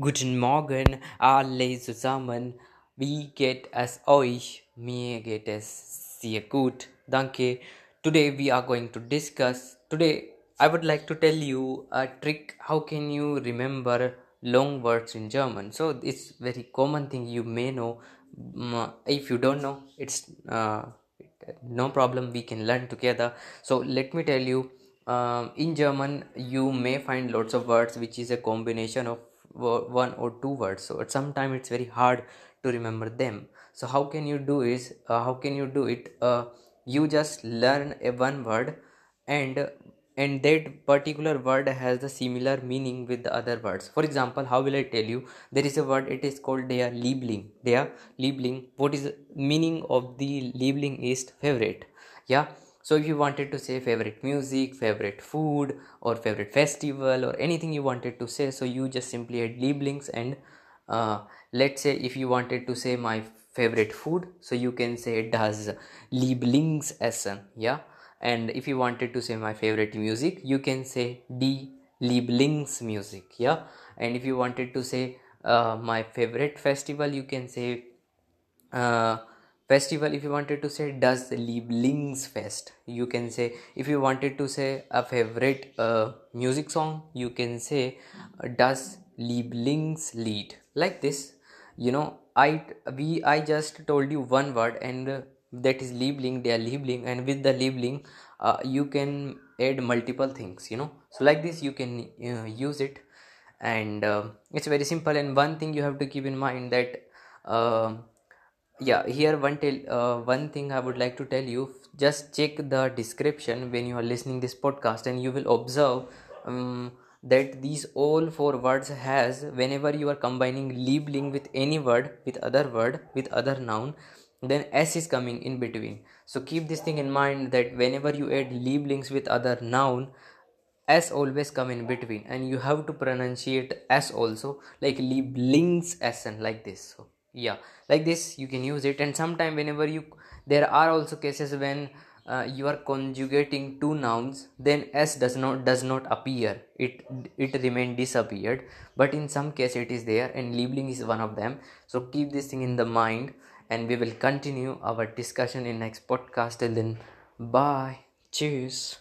Guten Morgen, alle zusammen. Wie geht es euch? Mir geht es sehr gut. Danke. Today we are going to discuss. Today I would like to tell you a trick. How can you remember long words in German? So it's very common thing you may know. Mm, If you don't know, it's uh, no problem. We can learn together. So let me tell you. Um, in German, you may find lots of words which is a combination of one or two words. So at some time it's very hard to remember them. So how can you do is uh, how can you do it? Uh, you just learn a one word and and that particular word has the similar meaning with the other words for example how will i tell you there is a word it is called der liebling der liebling what is the meaning of the liebling is favorite yeah so if you wanted to say favorite music favorite food or favorite festival or anything you wanted to say so you just simply add lieblings and uh, let's say if you wanted to say my favorite food so you can say das lieblingsessen yeah? And if you wanted to say my favorite music you can say die lieblingsmusik yeah? And if you wanted to say uh, my favorite festival you can say uh, festival if you wanted to say das lieblingsfest you can say if you wanted to say a favorite uh, music song you can say uh, das lieblingslied like this. You know i we i just told you one word and uh, that is liebling they are liebling and with the liebling uh, you can add multiple things you know. So like this you can uh, use it. And uh, it's very simple and one thing you have to keep in mind that uh, yeah here one tell uh, one thing i would like to tell you just check the description when you are listening this podcast and you will observe um, that these all four words has whenever you are combining liebling with any word with other word with other noun then s is coming in between. So keep this thing in mind that whenever you add lieblings with other noun s always come in between and you have to pronunciate s also like lieblings s and like this. So yeah like this you can use it. And sometime whenever you there are also cases when uh, you are conjugating two nouns then s does not does not appear. It it remain disappeared. But in some case it is there and liebling is one of them. So keep this thing in the mind and we will continue our discussion in next podcast. Till then bye. Cheers